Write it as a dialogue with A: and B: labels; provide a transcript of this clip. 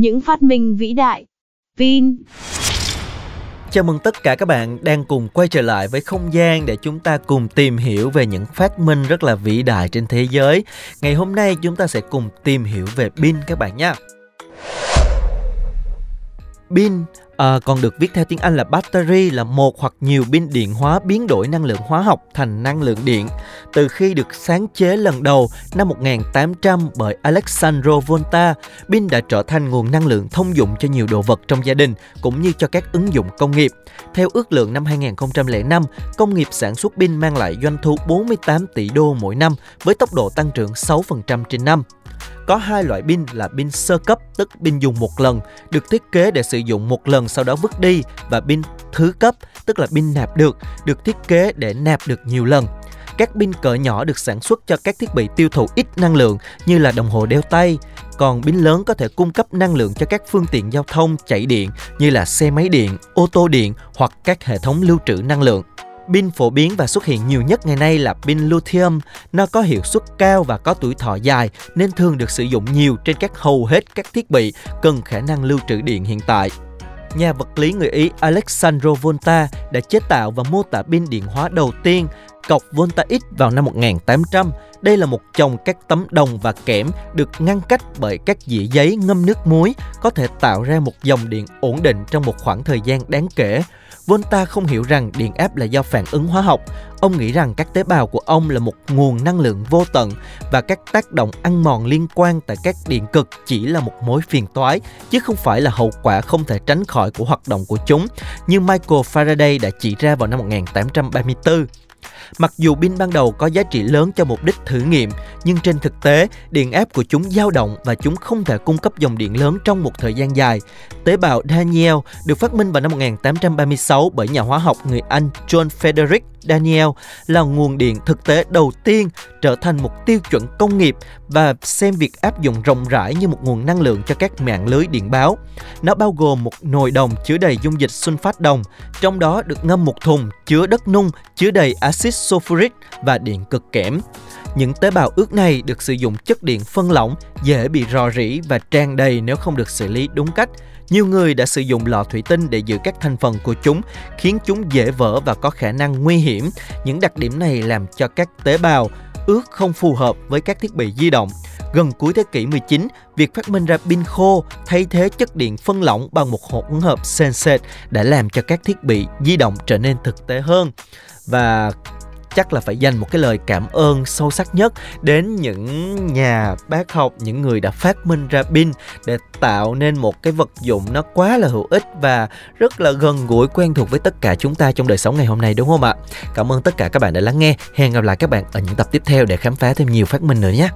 A: Những phát minh vĩ đại. Pin
B: Chào mừng tất cả các bạn đang cùng quay trở lại với không gian để chúng ta cùng tìm hiểu về những phát minh rất là vĩ đại trên thế giới. Ngày hôm nay chúng ta sẽ cùng tìm hiểu về pin các bạn nhé. Pin à, còn được viết theo tiếng Anh là battery là một hoặc nhiều pin điện hóa biến đổi năng lượng hóa học thành năng lượng điện. Từ khi được sáng chế lần đầu năm 1800 bởi Alessandro Volta, pin đã trở thành nguồn năng lượng thông dụng cho nhiều đồ vật trong gia đình cũng như cho các ứng dụng công nghiệp. Theo ước lượng năm 2005, công nghiệp sản xuất pin mang lại doanh thu 48 tỷ đô mỗi năm với tốc độ tăng trưởng 6% trên năm. Có hai loại pin là pin sơ cấp tức pin dùng một lần, được thiết kế để sử dụng một lần sau đó vứt đi và pin thứ cấp tức là pin nạp được, được thiết kế để nạp được nhiều lần. Các pin cỡ nhỏ được sản xuất cho các thiết bị tiêu thụ ít năng lượng như là đồng hồ đeo tay, còn pin lớn có thể cung cấp năng lượng cho các phương tiện giao thông chạy điện như là xe máy điện, ô tô điện hoặc các hệ thống lưu trữ năng lượng. Pin phổ biến và xuất hiện nhiều nhất ngày nay là pin lithium. Nó có hiệu suất cao và có tuổi thọ dài nên thường được sử dụng nhiều trên các hầu hết các thiết bị cần khả năng lưu trữ điện hiện tại. Nhà vật lý người Ý Alessandro Volta đã chế tạo và mô tả pin điện hóa đầu tiên, cọc Volta X vào năm 1800. Đây là một chồng các tấm đồng và kẽm được ngăn cách bởi các dĩa giấy ngâm nước muối có thể tạo ra một dòng điện ổn định trong một khoảng thời gian đáng kể. Volta không hiểu rằng điện áp là do phản ứng hóa học. Ông nghĩ rằng các tế bào của ông là một nguồn năng lượng vô tận và các tác động ăn mòn liên quan tại các điện cực chỉ là một mối phiền toái chứ không phải là hậu quả không thể tránh khỏi của hoạt động của chúng, như Michael Faraday đã chỉ ra vào năm 1834. Mặc dù pin ban đầu có giá trị lớn cho mục đích thử nghiệm, nhưng trên thực tế, điện áp của chúng dao động và chúng không thể cung cấp dòng điện lớn trong một thời gian dài. Tế bào Daniel được phát minh vào năm 1836 bởi nhà hóa học người Anh John Frederick Daniel là nguồn điện thực tế đầu tiên trở thành một tiêu chuẩn công nghiệp và xem việc áp dụng rộng rãi như một nguồn năng lượng cho các mạng lưới điện báo. Nó bao gồm một nồi đồng chứa đầy dung dịch sunfat đồng, trong đó được ngâm một thùng chứa đất nung chứa đầy axit sulfuric và điện cực kẽm. Những tế bào ướt này được sử dụng chất điện phân lỏng, dễ bị rò rỉ và tràn đầy nếu không được xử lý đúng cách. Nhiều người đã sử dụng lọ thủy tinh để giữ các thành phần của chúng, khiến chúng dễ vỡ và có khả năng nguy hiểm. Những đặc điểm này làm cho các tế bào Ước không phù hợp với các thiết bị di động. Gần cuối thế kỷ 19, việc phát minh ra pin khô thay thế chất điện phân lỏng bằng một hỗn hợp sensate đã làm cho các thiết bị di động trở nên thực tế hơn. Và chắc là phải dành một cái lời cảm ơn sâu sắc nhất đến những nhà bác học, những người đã phát minh ra pin để tạo nên một cái vật dụng nó quá là hữu ích và rất là gần gũi, quen thuộc với tất cả chúng ta trong đời sống ngày hôm nay, đúng không ạ? Cảm ơn tất cả các bạn đã lắng nghe. Hẹn gặp lại các bạn ở những tập tiếp theo để khám phá thêm nhiều phát minh nữa nhé.